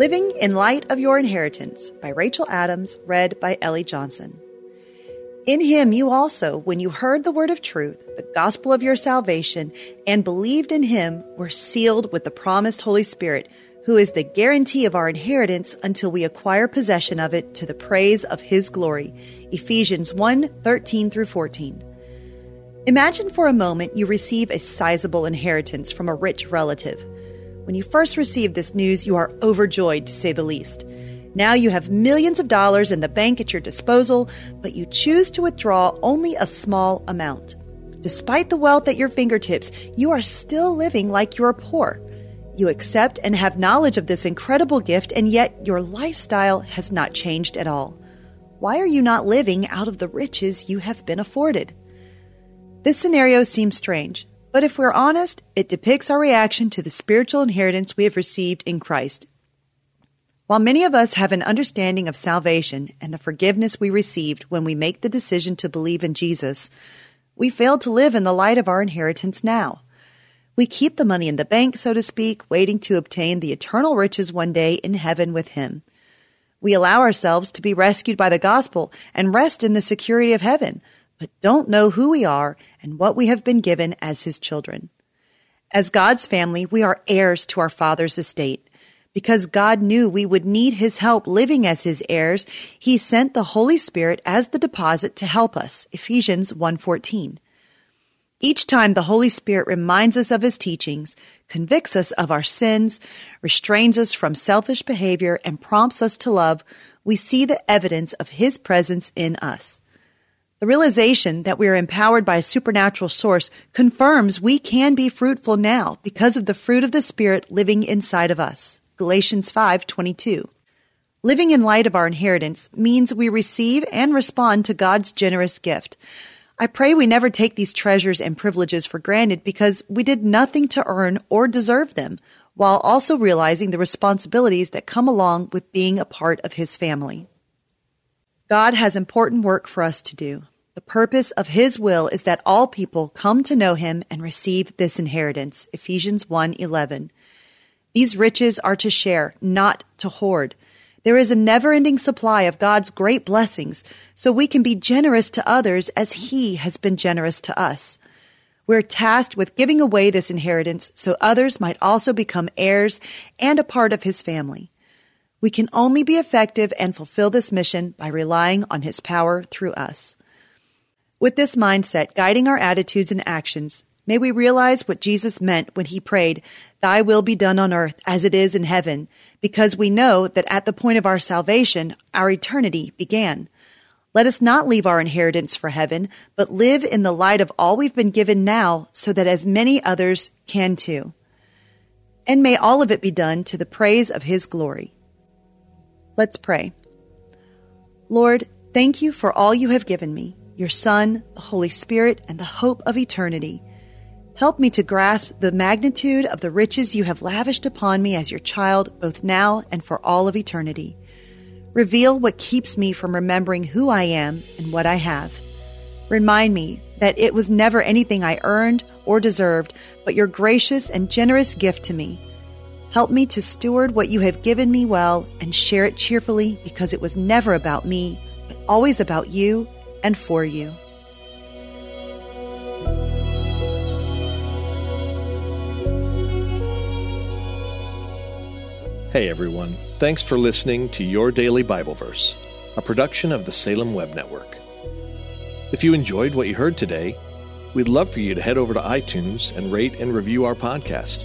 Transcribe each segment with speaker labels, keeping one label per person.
Speaker 1: Living in Light of Your Inheritance by Rachel Adams, read by Ellie Johnson. In him you also, when you heard the word of truth, the gospel of your salvation, and believed in him, were sealed with the promised Holy Spirit, who is the guarantee of our inheritance until we acquire possession of it to the praise of his glory. Ephesians 1 13 through 14. Imagine for a moment you receive a sizable inheritance from a rich relative. When you first receive this news, you are overjoyed to say the least. Now you have millions of dollars in the bank at your disposal, but you choose to withdraw only a small amount. Despite the wealth at your fingertips, you are still living like you are poor. You accept and have knowledge of this incredible gift, and yet your lifestyle has not changed at all. Why are you not living out of the riches you have been afforded? This scenario seems strange, but if we're honest, it depicts our reaction to the spiritual inheritance we have received in Christ. While many of us have an understanding of salvation and the forgiveness we received when we make the decision to believe in Jesus, we fail to live in the light of our inheritance now. We keep the money in the bank, so to speak, waiting to obtain the eternal riches one day in heaven with Him. We allow ourselves to be rescued by the gospel and rest in the security of heaven, but don't know who we are and what we have been given as His children. As God's family, we are heirs to our Father's estate. Because God knew we would need His help living as His heirs, He sent the Holy Spirit as the deposit to help us. Ephesians 1.14 Each time the Holy Spirit reminds us of His teachings, convicts us of our sins, restrains us from selfish behavior, and prompts us to love, we see the evidence of His presence in us. The realization that we are empowered by a supernatural source confirms we can be fruitful now because of the fruit of the Spirit living inside of us. Galatians 5:22. Living in light of our inheritance means we receive and respond to God's generous gift. I pray we never take these treasures and privileges for granted because we did nothing to earn or deserve them, while also realizing the responsibilities that come along with being a part of His family. God has important work for us to do. The purpose of his will is that all people come to know him and receive this inheritance. Ephesians 1:11. These riches are to share, not to hoard. There is a never-ending supply of God's great blessings, so we can be generous to others as he has been generous to us. We're tasked with giving away this inheritance so others might also become heirs and a part of his family. We can only be effective and fulfill this mission by relying on his power through us. With this mindset guiding our attitudes and actions, may we realize what Jesus meant when he prayed, Thy will be done on earth as it is in heaven, because we know that at the point of our salvation, our eternity began. Let us not leave our inheritance for heaven, but live in the light of all we've been given now so that as many others can too. And may all of it be done to the praise of His glory. Let's pray. Lord, thank you for all you have given me your Son, the Holy Spirit, and the hope of eternity. Help me to grasp the magnitude of the riches you have lavished upon me as your child, both now and for all of eternity. Reveal what keeps me from remembering who I am and what I have. Remind me that it was never anything I earned or deserved, but your gracious and generous gift to me. Help me to steward what you have given me well and share it cheerfully because it was never about me, but always about you and for you.
Speaker 2: Hey everyone, thanks for listening to Your Daily Bible Verse, a production of the Salem Web Network. If you enjoyed what you heard today, we'd love for you to head over to iTunes and rate and review our podcast.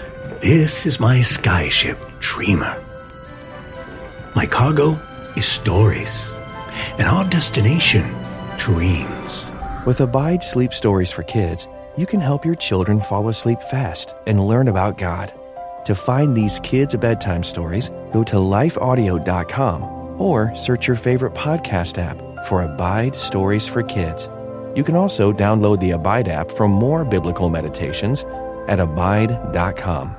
Speaker 3: this is my skyship, Dreamer. My cargo is stories, and our destination, dreams.
Speaker 4: With Abide Sleep Stories for Kids, you can help your children fall asleep fast and learn about God. To find these kids' bedtime stories, go to lifeaudio.com or search your favorite podcast app for Abide Stories for Kids. You can also download the Abide app for more biblical meditations at abide.com.